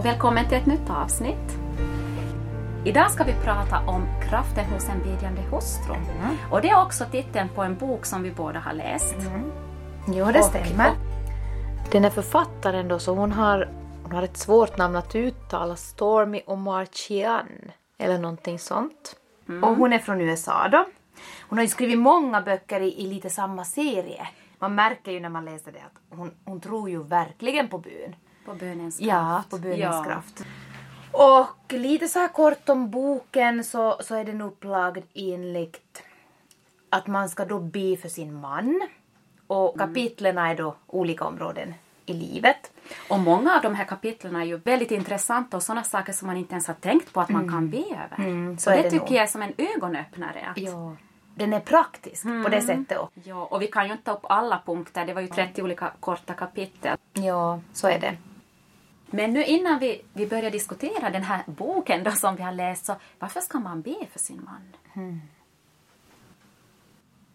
Och välkommen till ett nytt avsnitt. Idag ska vi prata om kraften hos en bedjande hustru. Mm. Och det är också titeln på en bok som vi båda har läst. Jo, det Och- stämmer. Den här författaren då, så hon har, hon har ett svårt namn att uttala, Stormy Omarchian, eller någonting sånt. Och hon är från USA då. Hon har ju skrivit många böcker i, i lite samma serie. Man märker ju när man läser det att hon, hon tror ju verkligen på bön. På bönens Ja, kraft. på bönens Ja. kraft. Och lite så här kort om boken så, så är den upplagd enligt att man ska då be för sin man. Och kapitlen är då olika områden i livet. Och många av de här kapitlen är ju väldigt intressanta och sådana saker som man inte ens har tänkt på att man kan be över. Mm, så så det, det tycker nog. jag är som en ögonöppnare. Att, Ja. Den är praktisk på det sättet. Och, Ja, och vi kan ju inte ta upp alla punkter, det var ju 30 olika korta kapitel. ja, så är det. Men nu innan vi, vi börjar diskutera den här boken då som vi har läst, så varför ska man be för sin man?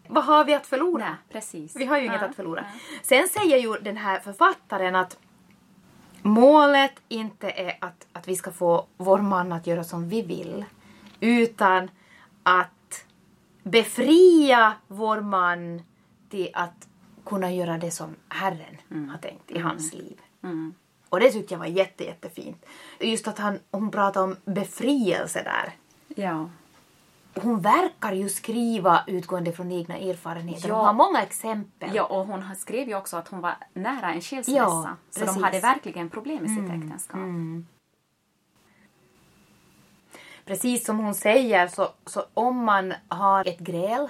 Vad har vi att förlora? Nej, precis. Vi har ju inget Ja, att förlora. ja. Sen säger ju den här författaren att målet inte är att, att vi ska få vår man att göra som vi vill. Utan att befria vår man till att kunna göra det som Herren har tänkt i hans liv. Mm. Och det tyckte jag var jätte, jättefint. Just att han, hon pratade om befrielse där. Ja. Hon verkar ju skriva utgående från egna erfarenheter. Ja. Hon har många exempel. ja, och hon skrev ju också att hon var nära en skilsmässa. Ja, så precis. de hade verkligen problem i sitt äktenskap. Precis som hon säger så, så om man har ett gräl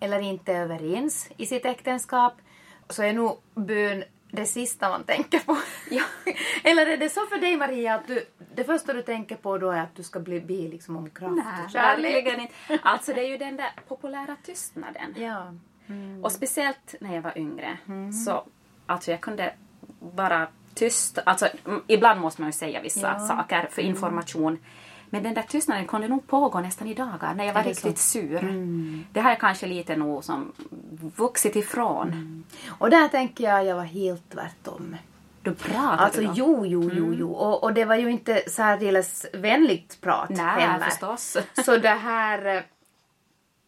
eller inte är överens i sitt äktenskap så är nog bön det sista man tänker på. Ja. eller är det så för dig Maria att du, det första du tänker på då är att du ska bli, be liksom om kraft Nej, och kärlek? verkligen inte. Alltså det är ju den där populära tystnaden. Ja. Och speciellt när jag var yngre så alltså jag kunde vara tyst. Alltså mm, ibland måste man ju säga vissa Ja. saker för information. Men den där tystnaden kunde nog pågå nästan i dagar när jag var Är riktigt så? sur. Det har jag kanske lite nog som vuxit ifrån. Och där tänker jag jag var helt tvärtom. Du pratade Alltså då? jo, jo, jo, jo. Och, och det var ju inte särdeles vänligt prat Nej, heller. förstås. Så det här...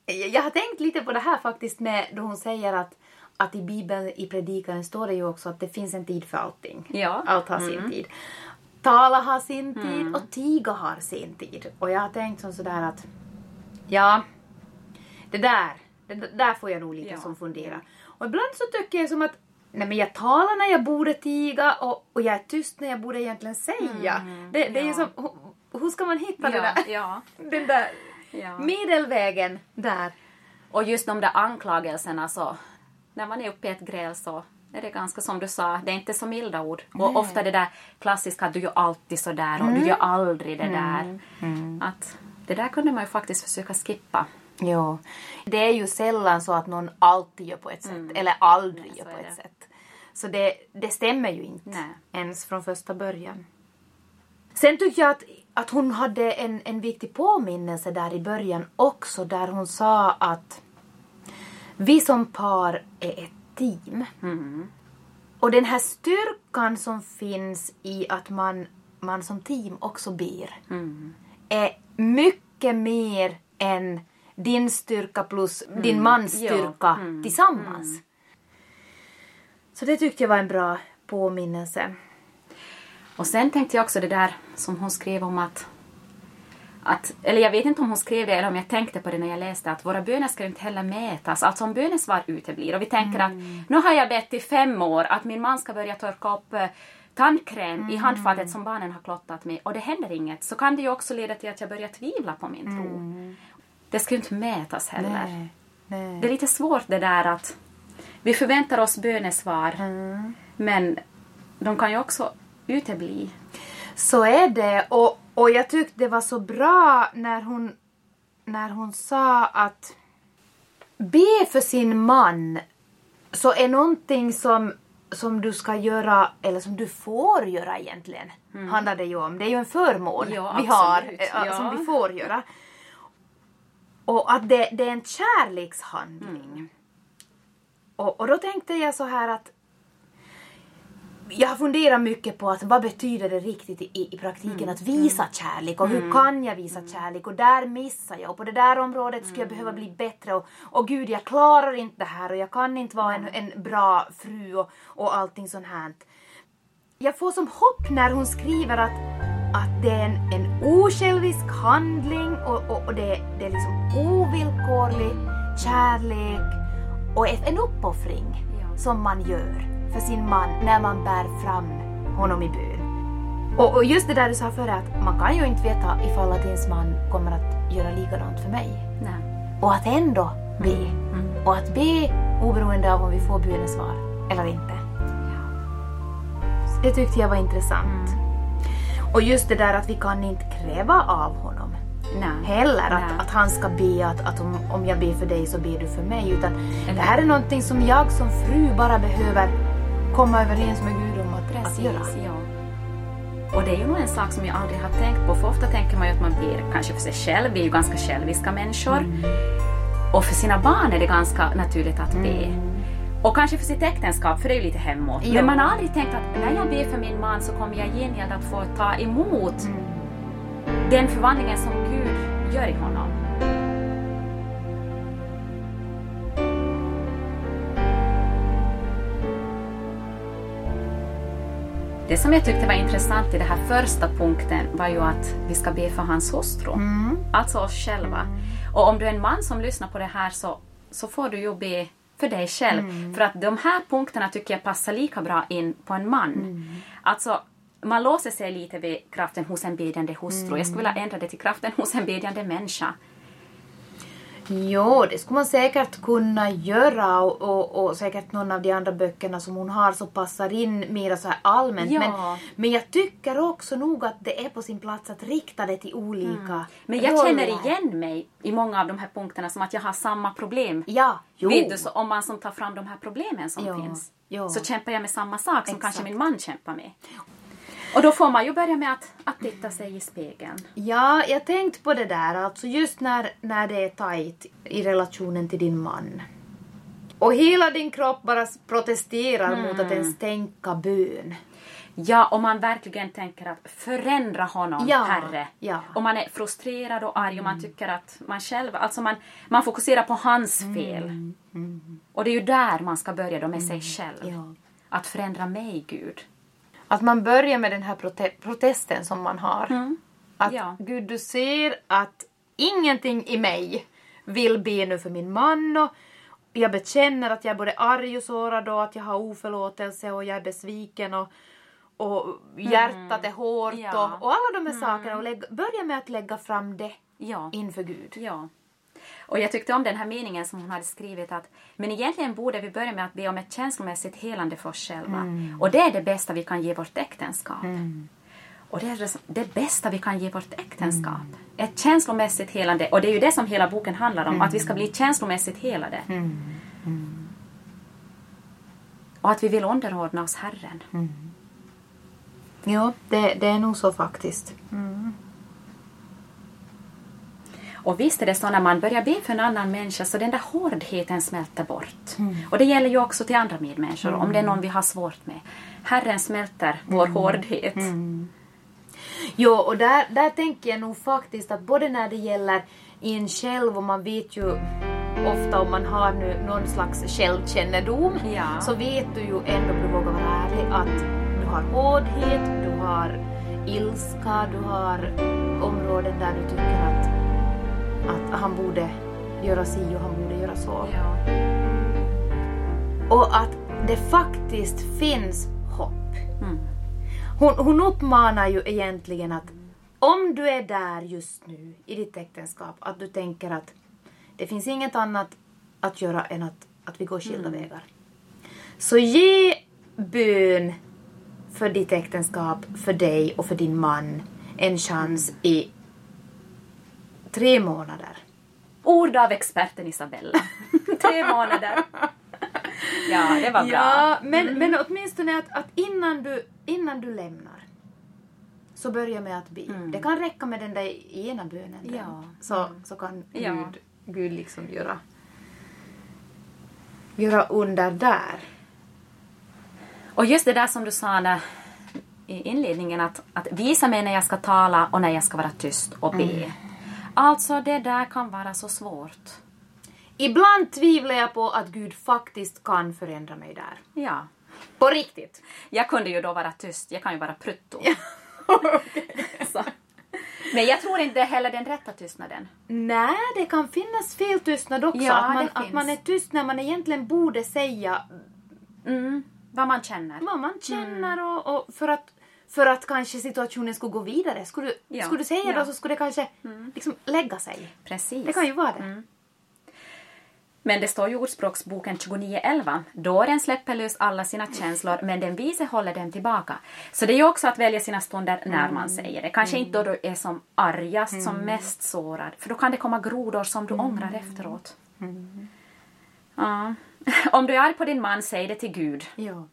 eh, Jag har tänkt lite på det här faktiskt med då hon säger att, att i Bibeln, i predikaren står det ju också att det finns en tid för allting. Ja. Allt har sin tid. Tala har sin tid och tiga har sin tid. Och jag har tänkt som sådär att ja, det där, det där får jag nog lite Ja. som fundera. Och ibland så tycker jag som att nej men jag talar när jag borde tiga och, och jag är tyst när jag borde egentligen säga. det, det är ju ja. som, hur- hur ska man hitta det Ja, där? ja. Den där medelvägen där. Och just de där anklagelserna så, när man är uppe i ett gräl så är det ganska som du sa, det är inte så milda ord. Och ofta det där klassiska, du gör alltid sådär och du gör aldrig det där. Att det där kunde man ju faktiskt försöka skippa. Ja. Det är ju sällan så att någon alltid gör på ett sätt eller aldrig Nej, gör på ett det. sätt. Så det, det stämmer ju inte Nej. ens från första början. Sen tycker jag att, att hon hade en, en viktig påminnelse där i början också där hon sa att vi som par är ett team. Och den här styrkan som finns i att man, man som team också ber är mycket mer än din styrka plus din mans Ja. styrka tillsammans. Så det tyckte jag var en bra påminnelse. Och sen tänkte jag också det där som hon skrev om att att, eller jag vet inte om hon skrev det eller om jag tänkte på det när jag läste att våra böner ska inte heller mätas. Alltså om bönesvar uteblir och vi tänker att nu har jag bett i fem år att min man ska börja torka upp eh, tandkräm i handfatet som barnen har klottat med och det händer inget så kan det ju också leda till att jag börjar tvivla på min tro. Det ska ju inte mätas heller. nej. Det är lite svårt det där att vi förväntar oss bönesvar men de kan ju också utebli. Så är det. Och, och jag tyckte det var så bra när hon, när hon sa att be för sin man så är någonting som, som du ska göra, eller som du får göra egentligen, handlar det ju om. Det är ju en förmån Ja, vi har, absolut. eh, Ja. som vi får göra. Och att det, det är en kärlekshandling. Och, och då tänkte jag så här att jag har funderat mycket på att vad betyder det riktigt i, i praktiken att visa kärlek? Och hur kan jag visa kärlek? Och där missar jag. Och på det där området skulle jag behöva bli bättre. Och, och gud jag klarar inte det här. Och jag kan inte vara en, en bra fru och, och allting sånt här. Jag får som hopp när hon skriver att, att det är en, en osjälvisk handling och, och, och det, det är liksom ovillkorlig kärlek och en uppoffring som man gör för sin man när man bär fram honom i bön. Och, och just det där du sa förut att man kan ju inte veta ifall att ens man kommer att göra likadant för mig. Nej. Och att ändå be. Och att be oberoende av om vi får bönesvar eller inte. Det tyckte jag var intressant. Och just det där att vi kan inte kräva av honom Nej. heller Nej. att, att han ska be att, att om, om jag ber för dig så ber du för mig. Utan det här är någonting som jag som fru bara behöver komma överens med Gud om att, att Precis, göra. ja. Och det är ju nog en sak som jag aldrig har tänkt på, för ofta tänker man ju att man ber kanske för sig själv, vi är ju ganska själviska människor. Mm. Och för sina barn är det ganska naturligt att be. Mm. Och kanske för sitt äktenskap, för det är ju lite hemåt. Ja. Men man har aldrig tänkt att när jag ber för min man så kommer jag gengäld att få ta emot Mm. den förvandlingen som Gud gör i honom. Det som jag tyckte var intressant i den här första punkten var ju att vi ska be för hans hustru. Mm. Alltså oss själva. Och om du är en man som lyssnar på det här så, så får du ju be för dig själv. Mm. För att de här punkterna tycker jag passar lika bra in på en man. Mm. Alltså, man låser sig lite vid kraften hos en bedjande hustru. Mm. Jag skulle vilja ändra det till kraften hos en bedjande människa. Jo, det skulle man säkert kunna göra och, och, och säkert någon av de andra böckerna som hon har så passar in mer så här allmänt. Ja. Men, men jag tycker också nog att det är på sin plats att rikta det till olika Men jag känner roller. igen mig i många av de här punkterna som att jag har samma problem. Ja, jo. Vet du, så om man som tar fram de här problemen som Ja, finns ja. så kämpar jag med samma sak som Exakt. kanske min man kämpar med. Och då får man ju börja med att, att titta sig i spegeln. Ja, jag tänkte på det där, alltså just när, när det är tajt i relationen till din man. Och hela din kropp bara protesterar mot att Mm. ens tänka bön. Ja, om man verkligen tänker att förändra honom, Ja, Herre. ja. Om man är frustrerad och arg och man tycker att man själv, alltså man, man fokuserar på hans fel. Och det är ju där man ska börja då med sig själv. Ja. Att förändra mig, Gud. Att man börjar med den här prote protesten som man har. Att Ja. Gud, du ser att ingenting i mig vill be nu för min man och jag bekänner att jag är både arg och sårad och att jag har oförlåtelse och jag är besviken och, och hjärtat är hårt Ja. och, och alla de här sakerna och lägg, börja med att lägga fram det Ja. inför Gud. Ja. Och jag tyckte om den här meningen som hon hade skrivit att men egentligen borde vi börja med att be om ett känslomässigt helande för oss själva. Och det är det bästa vi kan ge vårt äktenskap. Och det är det, bästa vi kan ge vårt äktenskap. Ett känslomässigt helande. Och det är ju det som hela boken handlar om. Att vi ska bli känslomässigt helade. Och att vi vill underordna oss Herren. Ja, det, det är nog så faktiskt. Och visst är det så när man börjar be för en annan människa så den där hårdheten smälter bort. Och det gäller ju också till andra medmänniskor om det är någon vi har svårt med. Herren smälter vår hårdhet. Jo, och där, där tänker jag nog faktiskt att både när det gäller en själv och man vet ju ofta om man har nu någon slags självkännedom Ja. så vet du ju ändå, om du vågar vara ärlig, att du har hårdhet, du har ilska, du har områden där du tycker att, att han borde göra si och han borde göra så. Ja. Och att det faktiskt finns hopp. Mm. Hon, hon uppmanar ju egentligen att om du är där just nu i ditt äktenskap, att du tänker att det finns inget annat att göra än att, att vi går skilda vägar. Så ge bön för ditt äktenskap, för dig och för din man en chans i tre månader. Ord av experten Isabella. Tre månader. Ja, det var bra. Ja, men, men åtminstone att, att innan, du, innan du lämnar så börja med att be. Det kan räcka med den där ena bönen. den. Ja. Så, så kan Ja. Gud, Gud liksom göra, göra under där. Och just det där som du sa när, i inledningen, att, att visa mig när jag ska tala och när jag ska vara tyst och be. Mm. Alltså, det där kan vara så svårt. Ibland tvivlar jag på att Gud faktiskt kan förändra mig där. Ja. På riktigt. Jag kunde ju då vara tyst, jag kan ju vara prutto. Så. Men jag tror inte heller den rätta tystnaden. Nej, det kan finnas fel tystnad också. Ja, att, man, att man är tyst när man egentligen borde säga Mm. Vad man känner. vad man känner och, och för, att, för att kanske situationen skulle gå vidare. Skulle du, Ja, skulle du säga ja. då så skulle det kanske liksom lägga sig. Precis. Det kan ju vara det. Men det står ju i Ordspråksboken 29.11. Dåren släpper lös alla sina känslor, men den vise håller dem tillbaka. Så det är ju också att välja sina stunder när man säger det. Kanske inte då du är som argast, som mest sårad. För då kan det komma grodor som du ångrar efteråt. Ja. Om du är arg på din man, säg det till Gud. Ja,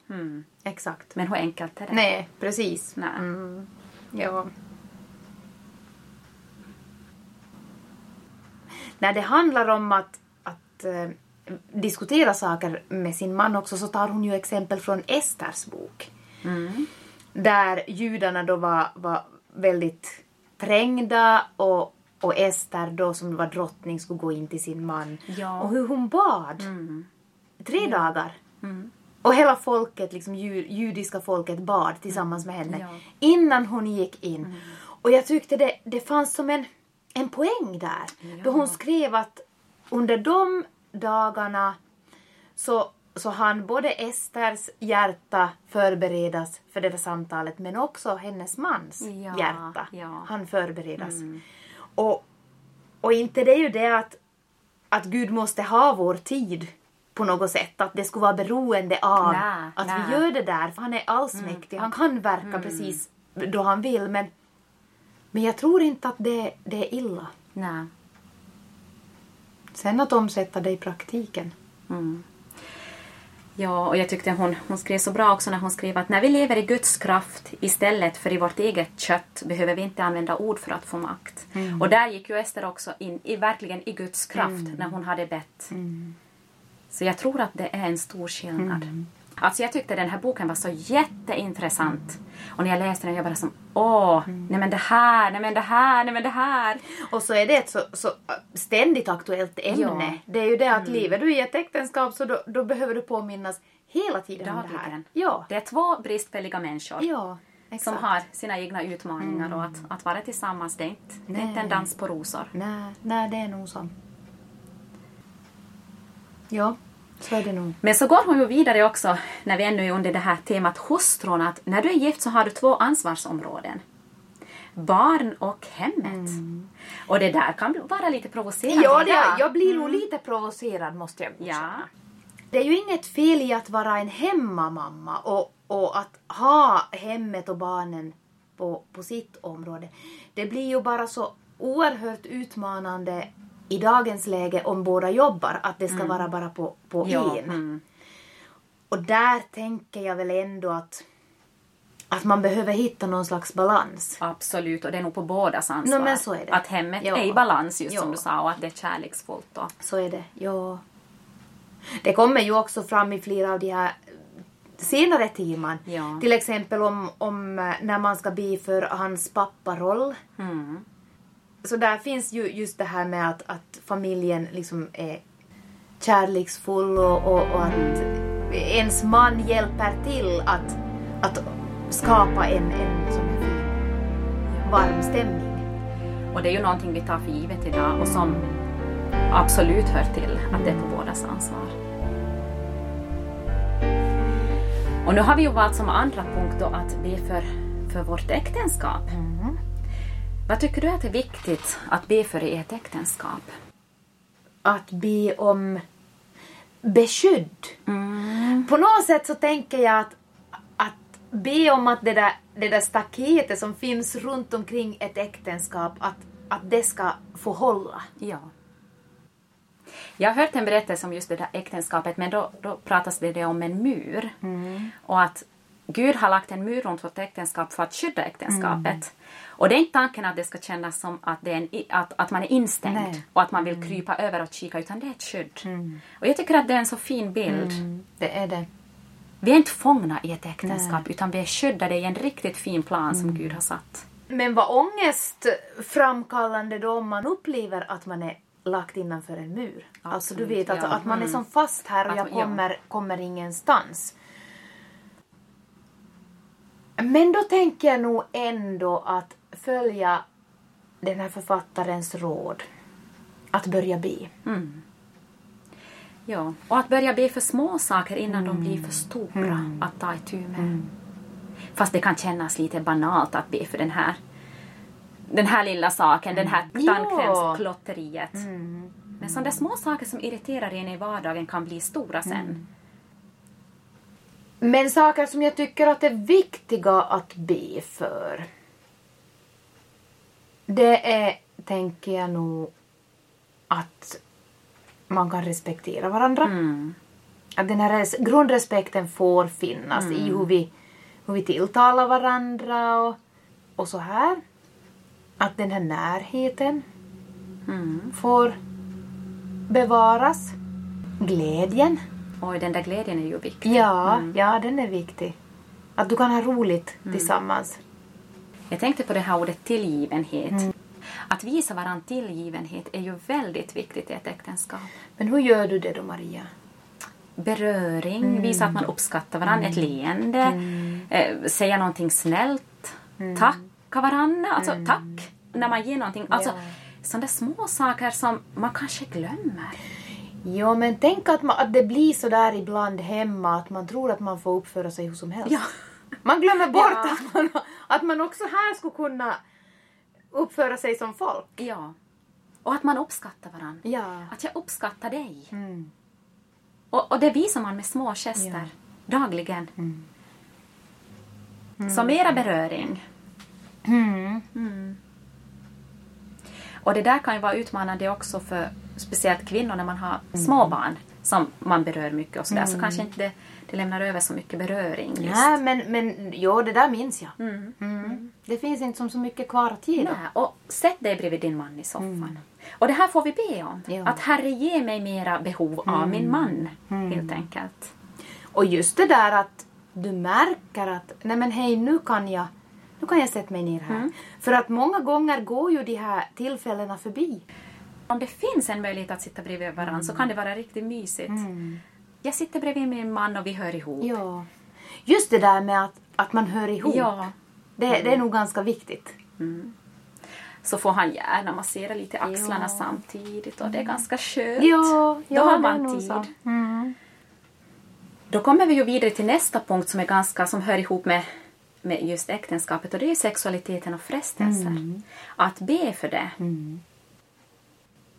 exakt. Men hur enkelt är det? Nej, precis. Nej. Ja. När det handlar om att, att eh, diskutera saker med sin man också så tar hon ju exempel från Esters bok. Där judarna då var, var väldigt trängda och, och Ester då som var drottning skulle gå in till sin man. Ja. Och hur hon bad. Tre dagar. Och hela folket, liksom ju, judiska folket bad tillsammans med henne Ja. innan hon gick in. Och jag tyckte det, det fanns som en, en poäng där. Då hon skrev att under de dagarna så, så han både Esters hjärta förberedas för det där samtalet men också hennes mans Ja, hjärta ja. han förberedas. Och, och inte det är ju det att, att Gud måste ha vår tid på något sätt. Att det skulle vara beroende av Nej, att nej. vi gör det där. För han är allsmäktig. Han kan verka precis då han vill. Men, men jag tror inte att det, det är illa. Nej. Sen att omsätta det i praktiken. Ja, och jag tyckte hon, hon skrev så bra också när hon skrev att när vi lever i Guds kraft istället för i vårt eget kött behöver vi inte använda ord för att få makt. Och där gick ju Ester också in i, verkligen i Guds kraft när hon hade bett. Så jag tror att det är en stor skillnad. Alltså jag tyckte den här boken var så jätteintressant. Och när jag läste den jag bara som åh, nej men det här, nej men det här, nej men det här. Och så är det ett så, så ständigt aktuellt ämne. Ja. Mm. Det är ju det att lever du i ett äktenskap så då, då behöver du påminnas hela tiden om det här. Dagligen. Ja. Det är två bristfälliga människor. Ja, som exakt. har sina egna utmaningar och att, att vara tillsammans det är, inte, det är inte en dans på rosor. Nej, nej, det är nog så. Ja, så är det nog. Men så går hon ju vidare också, när vi ännu är under det här temat hustrun, att när du är gift så har du två ansvarsområden. Barn och hemmet. Och det där kan vara lite provocerande. Ja, det, jag blir nog lite provocerad måste jag Ja. godkänna. Det är ju inget fel i att vara en hemmamamma och, och att ha hemmet och barnen på, på sitt område. Det blir ju bara så oerhört utmanande i dagens läge om båda jobbar, att det ska vara bara på, på Ja, en. mm. Och där tänker jag väl ändå att, att man behöver hitta någon slags balans. Absolut, och det är nog på bådas ansvar. No, men så är det. Att hemmet Ja. är i balans, just som Ja. du sa, och att det är kärleksfullt. Och, Så är det, ja. Det kommer ju också fram i flera av de här senare teman. Ja. Till exempel om, om eh, när man ska be för hans papparoll. mm. Så där finns ju just det här med att, att familjen liksom är kärleksfull och, och, och att ens man hjälper till att, att skapa en, en sån här fin, varm stämning. Och det är ju någonting vi tar för givet idag och som absolut hör till att det är på bådas ansvar. Och nu har vi ju valt som andra punkt då att be för, för vårt äktenskap. Vad tycker du att är viktigt att be för i ett äktenskap? att be om beskydd. På något sätt så tänker jag att, att be om att det där, det där staketet som finns runt omkring ett äktenskap, att, att det ska få hålla. Ja. Jag har hört en berättelse om just det där äktenskapet, men då, då pratas det om en mur. Och att Gud har lagt en mur runt vårt äktenskap för att skydda äktenskapet. Och det är inte tanken att det ska kännas som att, en, att, att man är instängd Nej. och att man vill krypa över och kika, utan det är ett skydd. Och jag tycker att det är en så fin bild. Det är det. Vi är inte fångna i ett äktenskap utan vi är skyddade i en riktigt fin plan som Gud har satt. Men vad ångestframkallande då om man upplever att man är lagt innanför en mur. alltså du Absolut, vet alltså, ja. att man är Mm. som fast här och jag kommer, kommer ingenstans. Men då tänker jag nog ändå att följa den här författarens råd. Att börja be. Ja. Och att börja be för små saker innan de blir för stora att ta itu med. Fast det kan kännas lite banalt att be för den här den här lilla saken, den här Ja. tandkrämsklotteriet. Men sådana små saker som irriterar en i vardagen kan bli stora sen. Men saker som jag tycker att är viktiga att be för. Det är, tänker jag nog, att man kan respektera varandra. Mm. Att den här res- grundrespekten får finnas i hur vi, hur vi tilltalar varandra och, och så här. Att den här närheten Mm. får bevaras. Glädjen. Oj, den där glädjen är ju viktig. Ja, ja, den är viktig. Att du kan ha roligt tillsammans. Jag tänkte på det här ordet tillgivenhet. Att visa varandra tillgivenhet är ju väldigt viktigt i ett äktenskap. Men hur gör du det då, Maria? Beröring, visa att man uppskattar varandra, ett leende, eh, säga någonting snällt, tacka varandra, alltså tack när man ger någonting. Alltså, Ja. sådana små saker som man kanske glömmer. Jo, men tänk att, man, att det blir så där ibland hemma att man tror att man får uppföra sig hur som helst. Ja. Man glömmer bort Ja. att, man, att man också här skulle kunna uppföra sig som folk. Ja. Och att man uppskattar varandra. Ja. Att jag uppskattar dig. Mm. Och, och det visar man med små gester dagligen. Så mera beröring. Mm. Och det där kan ju vara utmanande också för speciellt kvinnor när man har små barn som man berör mycket och sådär så kanske inte det, det lämnar över så mycket beröring. Just. Nej, men, men jo, det där minns jag. Mm. Det finns inte som så mycket kvar att ge och sätt dig bredvid din man i soffan. Och det här får vi be om. Ja. Mm. Att Herre ge mig mera behov av min man. Helt enkelt. Och just det där att du märker att nej men hej nu kan jag nu kan jag sätta mig ner här. För att många gånger går ju de här tillfällena förbi. Om det finns en möjlighet att sitta bredvid varandra så kan det vara riktigt mysigt. Jag sitter bredvid min man och vi hör ihop. Ja. Just det där med att, att man hör ihop. Ja. Det, det är nog ganska viktigt. Så får han gärna massera lite axlarna Ja. samtidigt och det är ganska skönt. Ja, ja Då har man tid. Mm. Då kommer vi ju vidare till nästa punkt som är ganska, som hör ihop med, med just äktenskapet och det är sexualiteten och frestelser. Att be för det.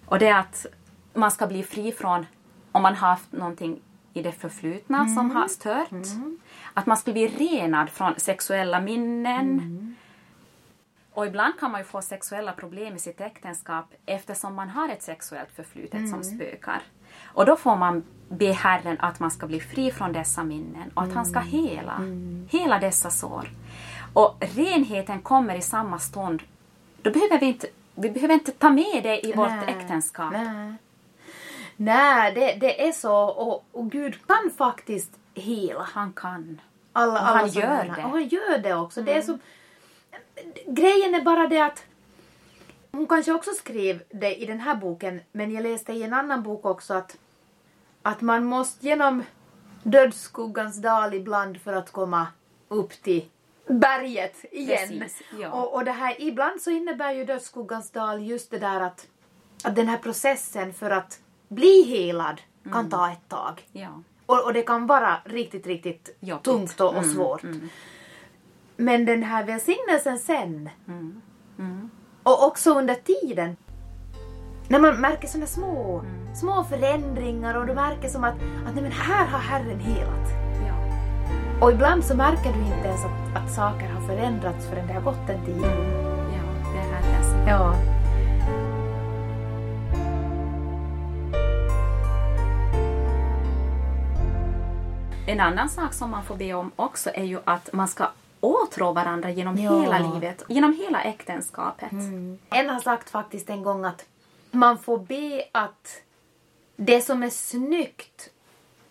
Och det är att man ska bli fri från om man har haft någonting i det förflutna som har stört. Att man ska bli renad från sexuella minnen. Och ibland kan man ju få sexuella problem i sitt äktenskap eftersom man har ett sexuellt förflutet som spökar. Och då får man be Herren att man ska bli fri från dessa minnen och att han ska hela, hela dessa sår. Och renheten kommer i samma stund. Då behöver vi inte, vi behöver inte ta med det i vårt Nej, äktenskap. Nej, Nej det, det är så. Och, och Gud kan faktiskt hela. Han kan. Alla, alla han gör det. Och han gör det också. Det är så... Grejen är bara det att hon kanske också skrev det i den här boken men jag läste i en annan bok också att, att man måste genom dödsskuggans dal ibland för att komma upp till berget igen. Precis, ja. och, och det här, ibland så innebär ju dödsskuggans dal just det där att, att den här processen för att bli helad kan ta ett tag. Ja. Och, och det kan vara riktigt, riktigt Jobbigt. tungt och, och Mm, svårt. Men den här välsignelsen sen och också under tiden när man märker sådana små, små förändringar och du märker som att, att nej men här har Herren helat. Och ibland så märker du inte ens att, att saker har förändrats förrän det har gått en tid. ja, det är Herrens. Ja. En annan sak som man får be om också är ju att man ska åtrå varandra genom Ja. hela livet, genom hela äktenskapet. En har sagt faktiskt en gång att man får be att det som är snyggt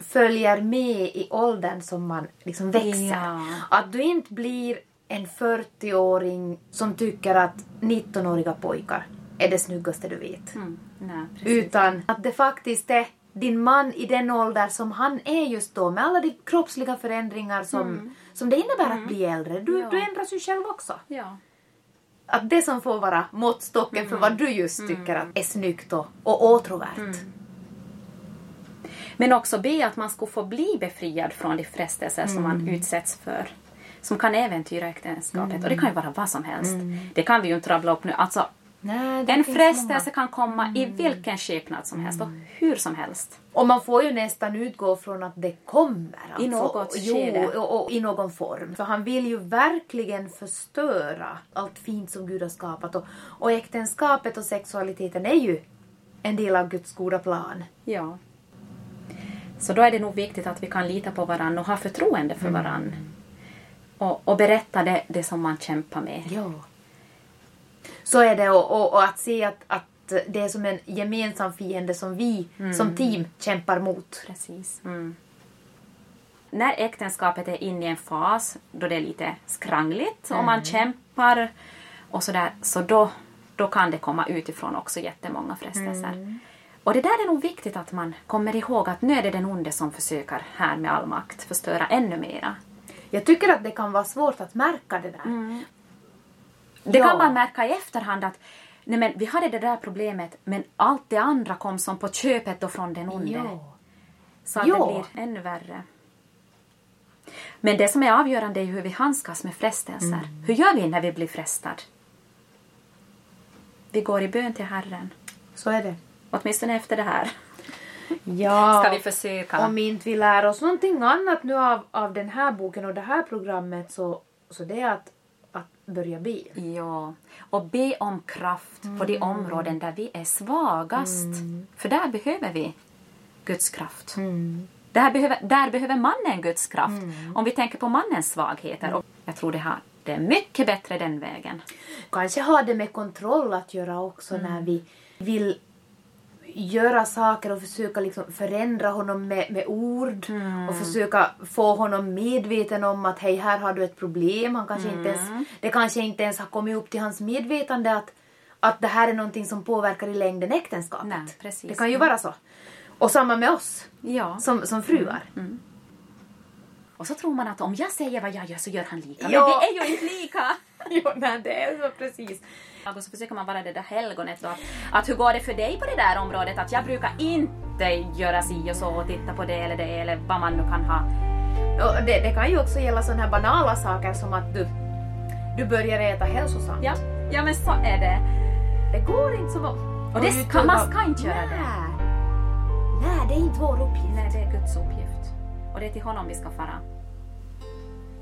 följer med i åldern som man liksom växer. Ja. Att du inte blir en 40-åring som tycker att 19-åriga pojkar är det snyggaste du vet. Mm. Nej. Utan att det faktiskt är din man i den ålder som han är just då med alla de kroppsliga förändringar som, som det innebär att bli äldre. Du, Mm. Ja. du ändras ju själv också. Ja. Att det som får vara måttstocken Mm. för vad du just tycker att är snyggt och, och åtråvärt. Mm. Men också be att man ska få bli befriad från de frestelser som man utsätts för. Som kan äventyra äktenskapet. Och det kan ju vara vad som helst. Det kan vi ju inte rabbla upp nu. Alltså, Nej, en frestelse kan komma i vilken skepnad som helst och hur som helst. Och man får ju nästan utgå från att det kommer. Alltså, I något jo, skede. och, och, i någon form. För han vill ju verkligen förstöra allt fint som Gud har skapat. Och, och äktenskapet och sexualiteten är ju en del av Guds goda plan. Ja. Så då är det nog viktigt att vi kan lita på varandra och ha förtroende för varandra. Och, och berätta det, det som man kämpar med. Ja. Så är det och, och, och att se att, att det är som en gemensam fiende som vi som team kämpar mot. Precis. Mm. När äktenskapet är inne i en fas då det är lite skrangligt och man kämpar och sådär, så då, då kan det komma utifrån också jättemånga frestelser. Och det där är nog viktigt att man kommer ihåg att nu är det den onde som försöker här med all makt förstöra ännu mera. Jag tycker att det kan vara svårt att märka det där. Det Ja. kan man märka i efterhand att nej men, vi hade det där problemet men allt det andra kom som på köpet då från den onde. Ja. Så att Ja. det blir ännu värre. Men det som är avgörande är hur vi handskas med frestelser. Mm. Hur gör vi när vi blir frestad? Vi går i bön till Herren. Så är det. Åtminstone efter det här. Ja. Ska vi försöka? Om inte vi lär oss någonting annat nu av, av den här boken och det här programmet så, så det är att, att börja be. Ja, och be om kraft på de områden där vi är svagast. För där behöver vi Guds kraft. Där, behöver, där behöver mannen Guds kraft. Om vi tänker på mannens svagheter. Och jag tror det, har, det är mycket bättre den vägen. Kanske har det med kontroll att göra också när vi vill göra saker och försöka liksom förändra honom med, med ord och försöka få honom medveten om att hej, här har du ett problem. Han kanske inte ens, det kanske inte ens har kommit upp till hans medvetande att, att det här är någonting som påverkar i längden äktenskapet. Nej. Det kan ju vara så. Och samma med oss Ja. som, som fruar. Och så tror man att om jag säger vad jag gör så gör han lika. Ja. Men vi är ju inte lika! jo, nej, det är så precis. Och så försöker man vara det där helgonet då. Att, att hur går det för dig på det där området? Att jag brukar inte göra si och så och titta på det eller det eller vad man nu kan ha. Och det, det kan ju också gälla sådana här banala saker som att du, du börjar äta hälsosamt. Ja, ja men så är det. Det går inte så... Och det ska, man ska inte göra det. Nej. Nej, det är inte vår uppgift. Nej, det är Guds uppgift. Och det är till honom vi ska fara.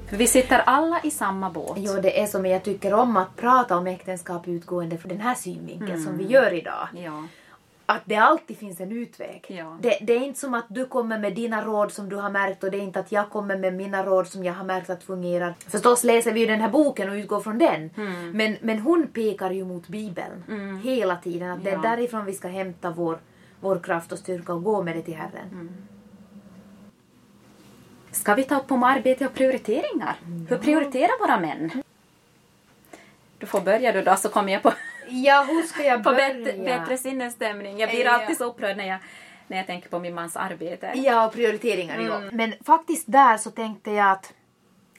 För vi sitter alla i samma båt. Jo, det är som jag tycker om att prata om äktenskap utgående från den här synvinkeln som vi gör idag. Ja. Att det alltid finns en utväg. Ja. Det, det är inte som att du kommer med dina råd som du har märkt och det är inte att jag kommer med mina råd som jag har märkt att fungerar. Förstås läser vi ju den här boken och utgår från den. Men, men hon pekar ju mot Bibeln hela tiden. Att det är Ja. därifrån vi ska hämta vår, vår kraft och styrka och gå med det till Herren. Ska vi ta upp om arbete och prioriteringar? Hur prioriterar våra män? Du får börja du då så kommer jag på, Ja, hur ska jag på bättre, bättre sinnesstämning. Jag blir Ja. alltid så upprörd när jag, när jag tänker på min mans arbete. Ja, och prioriteringar. Mm. Ja. Men faktiskt där så tänkte jag att,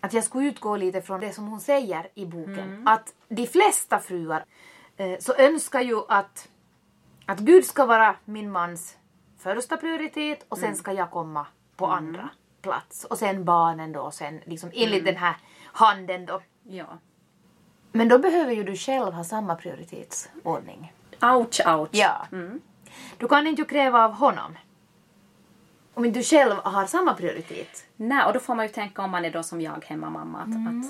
att jag skulle utgå lite från det som hon säger i boken. Mm. Att de flesta fruar eh, så önskar ju att, att Gud ska vara min mans första prioritet och Mm. sen ska jag komma på andra plats. Och sen barnen då, och sen liksom enligt den här handen då. Ja. Men då behöver ju du själv ha samma prioritetsordning. Ouch, ouch. Ja. Mm. Du kan inte kräva av honom om inte du själv har samma prioritet. Nej, och då får man ju tänka om man är då som jag, hemmamamma. Att, Mm. att,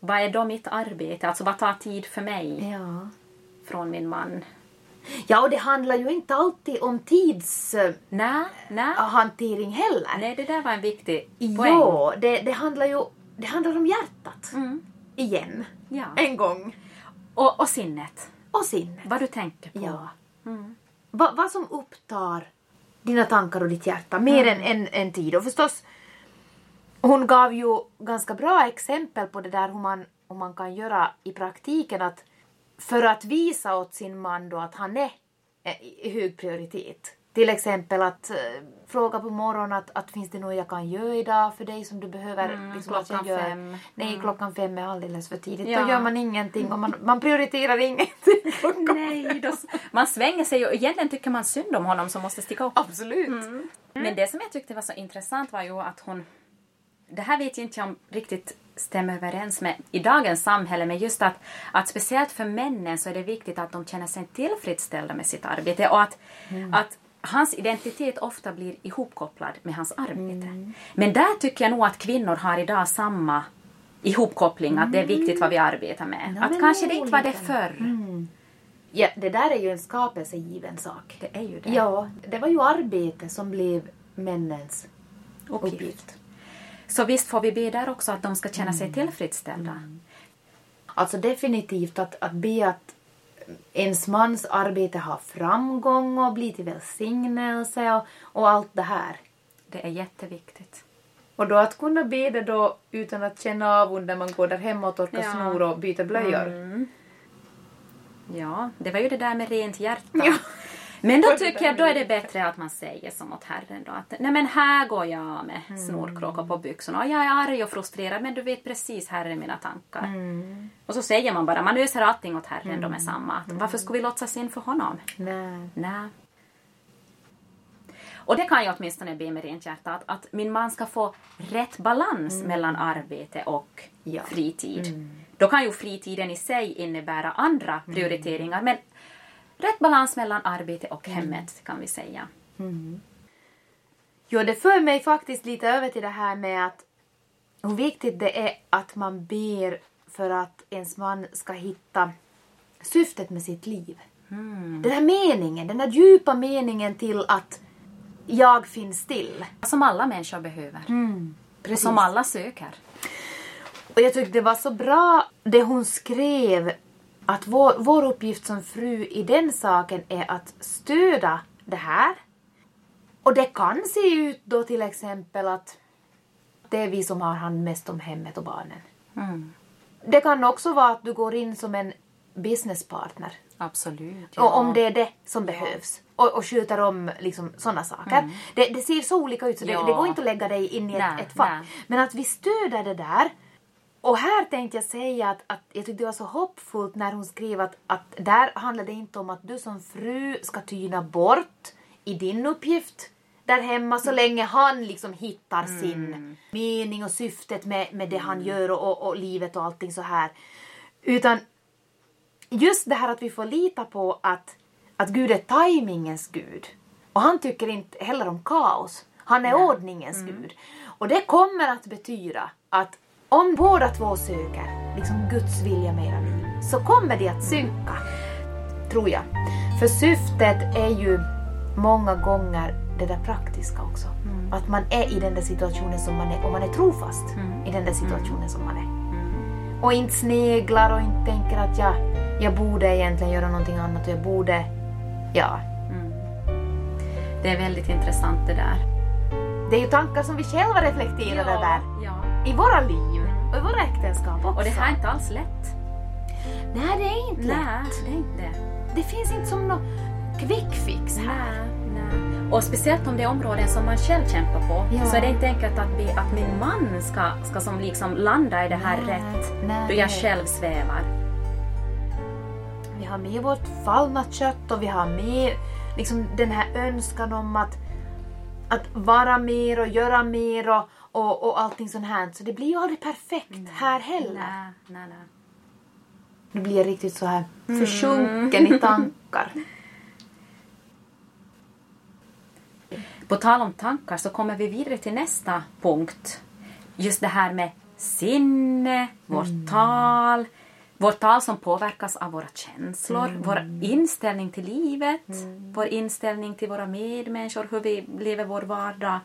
vad är då mitt arbete? Alltså vad tar tid för mig Ja. från min man? Ja, och det handlar ju inte alltid om tidshantering nej. heller. Nej, det där var en viktig poäng. Ja, det, det handlar ju det handlar om hjärtat. Mm. Igen. Ja. En gång. Och, och sinnet. Och sinnet. Vad du tänker på. Ja. Mm. Va, vad som upptar dina tankar och ditt hjärta mer än en, en tid. Och förstås, hon gav ju ganska bra exempel på det där hur man, hur man kan göra i praktiken att för att visa åt sin man då att han är eh, i hög prioritet. Till exempel att eh, fråga på morgonen att, att finns det något jag kan göra idag för dig som du behöver. Mm, liksom klockan fem. Nej, klockan fem är alldeles för tidigt. Ja. Då gör man ingenting och man, man prioriterar ingenting. Nej, då, man svänger sig och egentligen tycker man synd om honom som måste sticka upp. Absolut. Men det som jag tyckte var så intressant var ju att hon... Det här vet jag inte om riktigt stämmer överens med i dagens samhälle, men just att, att speciellt för männen så är det viktigt att de känner sig tillfredsställda med sitt arbete och att, att hans identitet ofta blir ihopkopplad med hans arbete. Men där tycker jag nog att kvinnor har idag samma ihopkoppling, att det är viktigt vad vi arbetar med. Ja, att kanske det inte var det förr. Ja, det där är ju en skapelsegiven sak. Det är ju det. Ja, det var ju arbete som blev männens Uppgift. uppgift. Så visst får vi be där också att de ska känna sig tillfredsställda. Alltså definitivt att, att be att ens mans arbete har framgång och blir till välsignelse och, och allt det här. Det är jätteviktigt. Och då att kunna be det då utan att känna av under man går där hemma och torkar Ja. snor och byter blöjor. Mm. Ja, det var ju det där med rent hjärta. Ja. Men då tycker jag då är det bättre att man säger som åt Herren då att nej men här går jag med Mm. snorkråkor på byxorna och jag är arg och frustrerad men du vet precis är mina tankar. Mm. Och så säger man bara, man öser allting åt Herren då med samma. Att, Varför ska vi låtsas in för honom? Nej. Nej. Och det kan jag åtminstone be med rent hjärta, att, att min man ska få rätt balans mellan arbete och Ja. fritid. Då kan ju fritiden i sig innebära andra prioriteringar, men rätt balans mellan arbete och hemmet kan vi säga. Jo, det för mig faktiskt lite över till det här med att hur viktigt det är att man ber för att ens man ska hitta syftet med sitt liv. Den här meningen, den där djupa meningen till att jag finns till. Som alla människor behöver. Och som alla söker. Och jag tyckte det var så bra det hon skrev att vår, vår uppgift som fru i den saken är att stödja det här. Och det kan se ut då till exempel att det är vi som har hand mest om hemmet och barnen. Mm. Det kan också vara att du går in som en businesspartner. Absolut. Och om det är det som behövs. Och, och skjuter om liksom, sådana saker. Det, det ser så olika ut så det, Ja. det går inte att lägga dig in i ett, Nej, ett fack. Men att vi stöder det där. Och här tänkte jag säga att, att jag tyckte det var så hoppfullt när hon skrev att, att där handlar det inte om att du som fru ska tyna bort i din uppgift där hemma så länge han liksom hittar sin mening och syftet med, med det han gör och, och, och livet och allting så här. Utan just det här att vi får lita på att, att Gud är tajmingens Gud. Och han tycker inte heller om kaos. Han är ordningens Gud. Och det kommer att betyda att om båda två söker liksom Guds vilja med era liv så kommer det att synka. Tror jag. För syftet är ju många gånger det där praktiska också. Att man är i den där situationen som man är och man är trofast i den där situationen som man är. Och inte sneglar och inte tänker att jag, jag borde egentligen göra någonting annat och jag borde... Ja. Det är väldigt intressant det där. Det är ju tankar som vi själva reflekterar över ja. I våra liv och i våra äktenskap också. Och det här är inte alls lätt. Nej, det är inte Nej, lätt. det är inte det. Finns inte som någon quick fix här. Nej, nej. Och speciellt om det är områden som man själv kämpar på Ja. så är det inte enkelt att, be, att min man ska, ska som liksom landa i det här Nej, rätt nej, då jag själv svävar. Vi har med vårt fallna kött och vi har med liksom den här önskan om att, att vara mer och göra mer och, och, och allting sånt här. Så det blir ju aldrig perfekt här heller. Nej, nej, nej. Nu blir jag riktigt så här försjunken i tankar. På tal om tankar så kommer vi vidare till nästa punkt. Just det här med sinne, vårt tal, vårt tal som påverkas av våra känslor, vår inställning till livet, vår inställning till våra medmänniskor, hur vi lever vår vardag,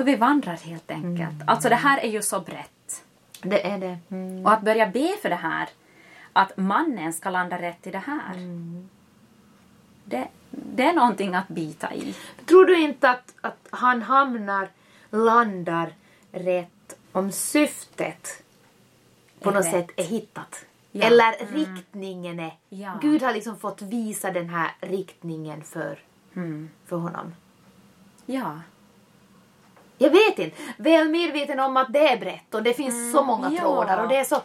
hur vi vandrar helt enkelt. Alltså det här är ju så brett. Det är det. Och att börja be för det här, att mannen ska landa rätt i det här. Det det är någonting att bita i. Tror du inte att, att han hamnar, landar rätt om syftet på något rätt. sätt är hittat? Ja. Eller riktningen är... Ja. Gud har liksom fått visa den här riktningen för, Mm. för honom. Ja. Jag vet inte. Väl medveten om att det är brett och det finns så många Mm, ja. trådar och det är så...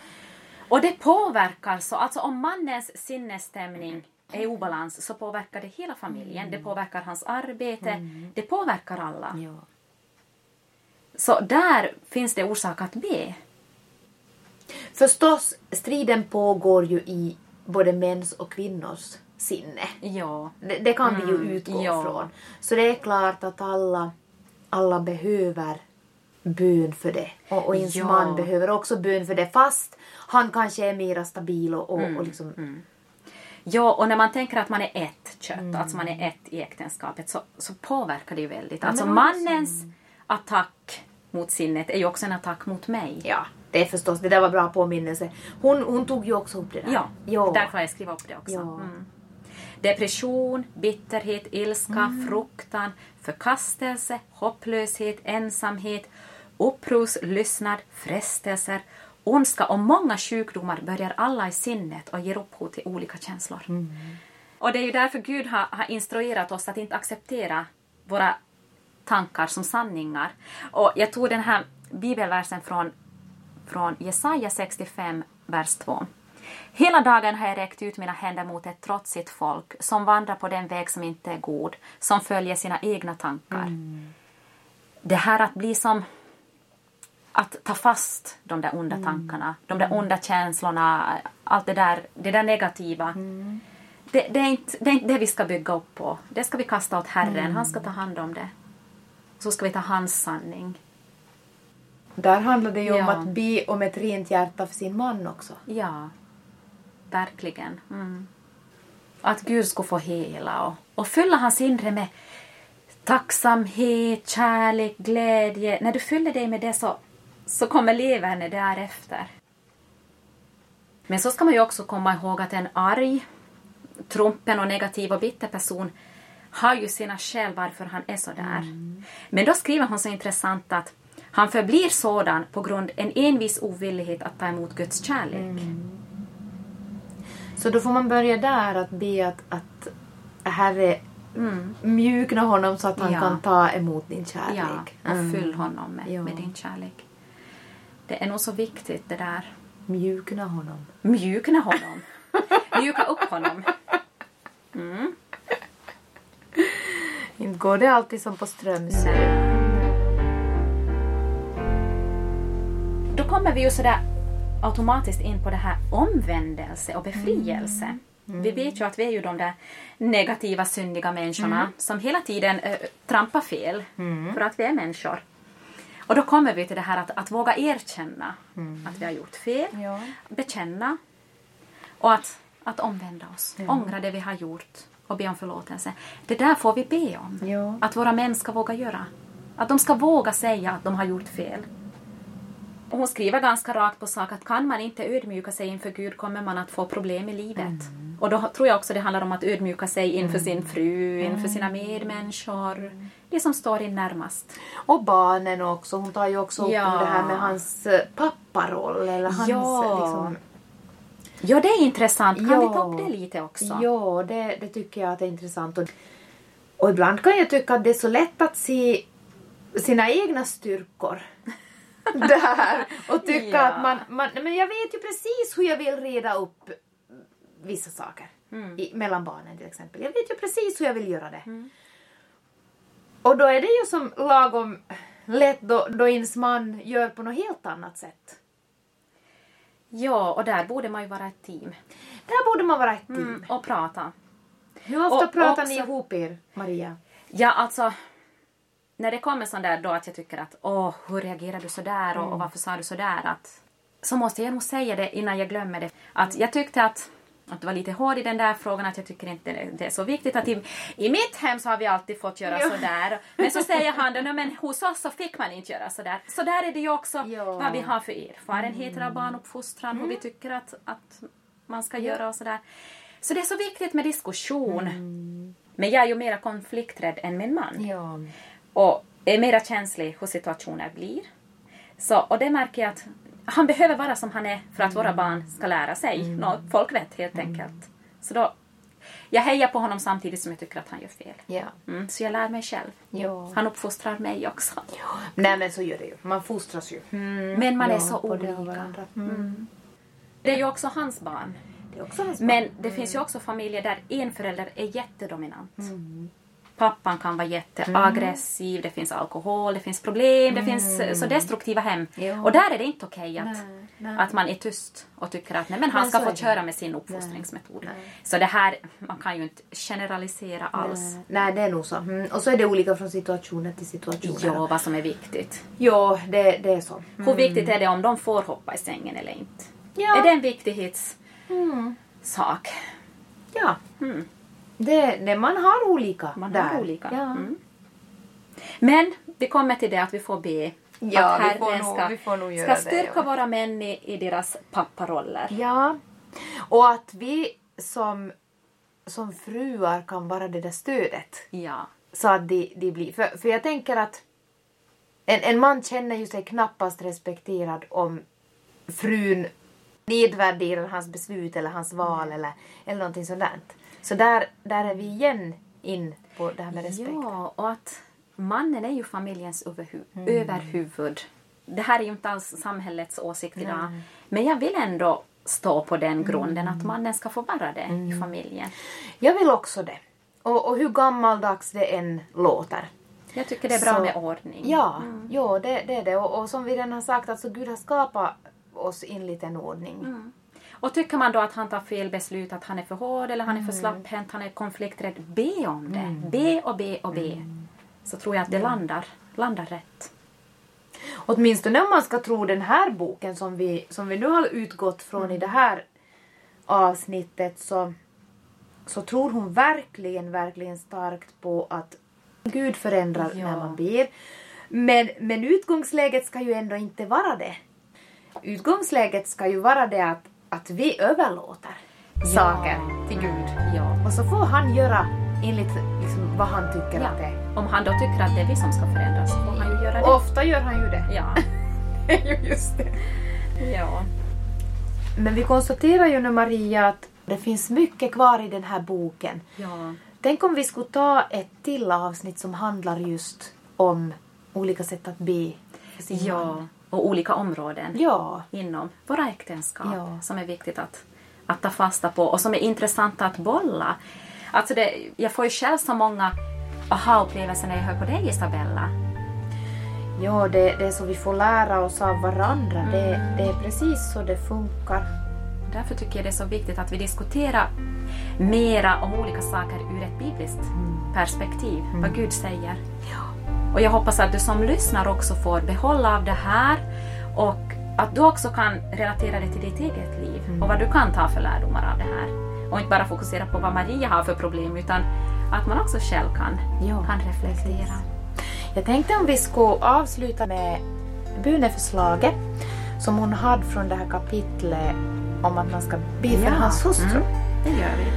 Och det påverkar så, alltså om mannens sinnesstämning är i obalans så påverkar det hela familjen. Det påverkar hans arbete. Det påverkar alla. Ja. Så där finns det orsak att be. Förstås, striden pågår ju i både mäns och kvinnors sinne. Ja. Det, det kan vi ju utgå Mm, ja. från. Så det är klart att alla, alla behöver bön för det. Och, och ens Ja. man behöver också bön för det fast han kanske är mera stabil och, och, Mm, och liksom... Ja, och när man tänker att man är ett kött, alltså man är ett i äktenskapet, så, så påverkar det ju väldigt. alltså men också- mannens attack mot sinnet är ju också en attack mot mig. Ja, det är förstås, det där var bra påminnelse. Hon, hon tog ju också upp det där. Ja, ja. därför har jag skrivit upp det också. Ja. Mm. Depression, bitterhet, ilska, fruktan, förkastelse, hopplöshet, ensamhet, upprorslystnad, frestelser, ondska och många sjukdomar börjar alla i sinnet och ger upphov till olika känslor. Och det är ju därför Gud har, har instruerat oss att inte acceptera våra tankar som sanningar. Och jag tog den här bibelversen från, från Jesaja 65, vers 2. Hela dagen har jag räckt ut mina händer mot ett trotsigt folk som vandrar på den väg som inte är god, som följer sina egna tankar. Det här att bli som att ta fast de där onda tankarna, de där onda känslorna, allt det där, det där negativa. Det, det, är inte, det är inte det vi ska bygga upp på. Det ska vi kasta åt Herren. Han ska ta hand om det. Så ska vi ta hans sanning. Där handlar det ju om Ja. att be om ett rent hjärta för sin man också. Ja, verkligen. Mm. Att Gud ska få hela och, och fylla hans inre med tacksamhet, kärlek, glädje. När du fyller dig med det så, så kommer levern därefter. Men så ska man ju också komma ihåg att en arg, trumpen och negativ och bitter person har ju sina skäl varför han är så där. Men då skriver hon så intressant att han förblir sådan på grund en envis ovillighet att ta emot Guds kärlek. Så då får man börja där att be att, att Herre mjukna honom så att han Mm. Ja. kan ta emot din kärlek. Ja, och Mm. fyll honom med, Ja. med din kärlek. Det är nog så viktigt det där. Mjukna honom. Mjukna honom. Mjuka upp honom. Inte går det alltid som på Strömsö. Då kommer vi ju sådär automatiskt in på det här omvändelse och befrielse. Vi vet ju att vi är ju de där negativa, syndiga människorna som hela tiden eh, trampar fel för att vi är människor. Och då kommer vi till det här att, att våga erkänna att vi har gjort fel, Ja. bekänna och att, att omvända oss, ångra det vi har gjort och be om förlåtelse. Det där får vi be om. Ja. Att våra män ska våga göra. Att de ska våga säga att de har gjort fel. Hon skriver ganska rakt på sak att kan man inte ödmjuka sig inför Gud kommer man att få problem i livet. Och då tror jag också det handlar om att ödmjuka sig inför sin fru, inför sina medmänniskor. Det som står in närmast. Och barnen också. Hon tar ju också upp Ja. om det här med hans eh, papparoll. Eller hans, Ja. liksom, Ja, det är intressant. Kan Ja. vi ta upp det lite också? Ja, det, det tycker jag att är intressant. Och, och ibland kan jag tycka att det är så lätt att se sina egna styrkor där och tycka Ja. att man, man... Men jag vet ju precis hur jag vill reda upp vissa saker. I, mellan barnen till exempel. Jag vet ju precis hur jag vill göra det. Och då är det ju som lagom lätt då, då ens man gör på något helt annat sätt. Ja, och där borde man ju vara ett team. Där borde man vara ett team. Mm, och prata. Hur ofta Och pratar också- ni ihop er, Maria? Ja, alltså. När det kommer sån där då att jag tycker att åh, hur reagerar du så där och, och varför sa du så där att så måste jag nog säga det innan jag glömmer det. Att jag tyckte att, att det var lite hård i den där frågan att jag tycker inte det, är så viktigt att i, i mitt hem så har vi alltid fått göra Ja. så där. Men så säger han då, "Nej, men hos oss så fick man inte göra så där. Så där är det ju också Ja. vad vi har för erfarenheter av barnuppfostran, hur vi tycker att, att man ska göra och så där. Så det är så viktigt med diskussion. Men jag är ju mera konflikträdd än min man. Ja. Och är mera känslig hur situationer blir. Så, och det märker jag att han behöver vara som han är för att våra barn ska lära sig. Nå, folk vet helt enkelt. Så då, jag hejar på honom samtidigt som jag tycker att han gör fel. Ja. Mm, så jag lär mig själv. Ja. Han uppfostrar mig också. Nej men så gör det ju. Man fostras ju. Men man är Ja, så både av olika. varandra. Mm. Det är ju också hans barn. Det är också hans Men det finns ju också familjer där en förälder är jättedominant. Pappan kan vara jätteaggressiv, det finns alkohol, det finns problem, det finns eh, så destruktiva hem. Ja. Och där är det inte okej att, Nej, nej. att man är tyst och tycker att nej, men han Men ska få köra med sin uppfostringsmetod. Nej. Så det här, man kan ju inte generalisera alls. Nej, Nej, det är nog så. Mm. Och så är det olika från situation till situation. Ja, vad som är viktigt. ja det, det är så. Hur viktigt är det om de får hoppa i sängen eller inte? Ja. Är det en viktighetssak? Mm. Ja. Mm. Det, det, man har olika Man där. har olika. Ja. Mm. Men vi kommer till det att vi får be Ja, att Herren nog- ska, vi får nog ska det, styrka ja. våra män i, i deras papparoller. ja. Och att vi som, som fruar kan vara det där stödet. Ja. Så att de, de blir... För, för jag tänker att en, en man känner ju sig knappast respekterad om frun nedvärderar hans beslut eller hans val eller, eller någonting sådant. Så där, där är vi igen in på det här med respekt. Ja, och att mannen är ju familjens överhu- Mm. överhuvud. Det här är ju inte alls samhällets åsikt idag. Men jag vill ändå stå på den grunden Mm. att mannen ska få vara det i familjen. Jag vill också det. Och, och hur gammaldags det än låter. Jag tycker det är bra Så- med ordning. Ja, ja det, det är det. Och, och som vi redan har sagt, alltså Gud har skapat oss enligt en ordning. Mm. Och tycker man då att han tar fel beslut, att han är för hård eller han är för Mm. slapphänt, han är konflikträdd, be om det. Be och be och be. Mm. Så tror jag att det landar, landar rätt. Åtminstone om man ska tro den här boken som vi, som vi nu har utgått från i det här avsnittet så, så tror hon verkligen, verkligen starkt på att Gud förändrar Ja. när man ber. Men, men utgångsläget ska ju ändå inte vara det. Utgångsläget ska ju vara det att, att vi överlåter saker till Gud. Ja. Och så får han göra enligt liksom, vad han tycker att det är. ja. Om han då tycker att det är vi som ska förändras får han ju göra det. Ofta gör han ju det. Ja. Just det. ja. Men vi konstaterar ju nu Maria att det finns mycket kvar i den här boken. Ja. Tänk om vi skulle ta ett till avsnitt som handlar just om olika sätt att be. Ja. Och olika områden Ja. inom våra äktenskap Ja. som är viktigt att, att ta fasta på och som är intressanta att bolla. Alltså det, jag får ju själv så många aha-upplevelser när jag hör på dig Isabella. Ja, det, det är så vi får lära oss av varandra. Det, det är precis så det funkar. Därför tycker jag det är så viktigt att vi diskuterar mera om olika saker ur ett bibliskt perspektiv, vad Gud säger. Och jag hoppas att du som lyssnar också får behålla av det här och att du också kan relatera det till ditt eget liv och vad du kan ta för lärdomar av det här. Och inte bara fokusera på vad Maria har för problem utan att man också själv kan, Ja, kan reflektera. precis. Jag tänkte om vi skulle avsluta med böneförslaget som hon hade från det här kapitlet om att man ska be för Ja, hans hustru. mm. Det gör vi.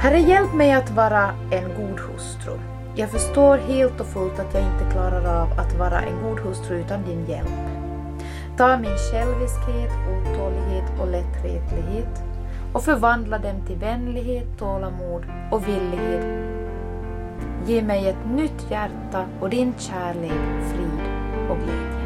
Herre, hjälp mig att vara en god hustru. Jag förstår helt och fullt att jag inte klarar av att vara en god hustru utan din hjälp. Ta min själviskhet, otålighet och lättretlighet och förvandla dem till vänlighet, tålamod och villighet. Ge mig ett nytt hjärta och din kärlek, frid och glädje.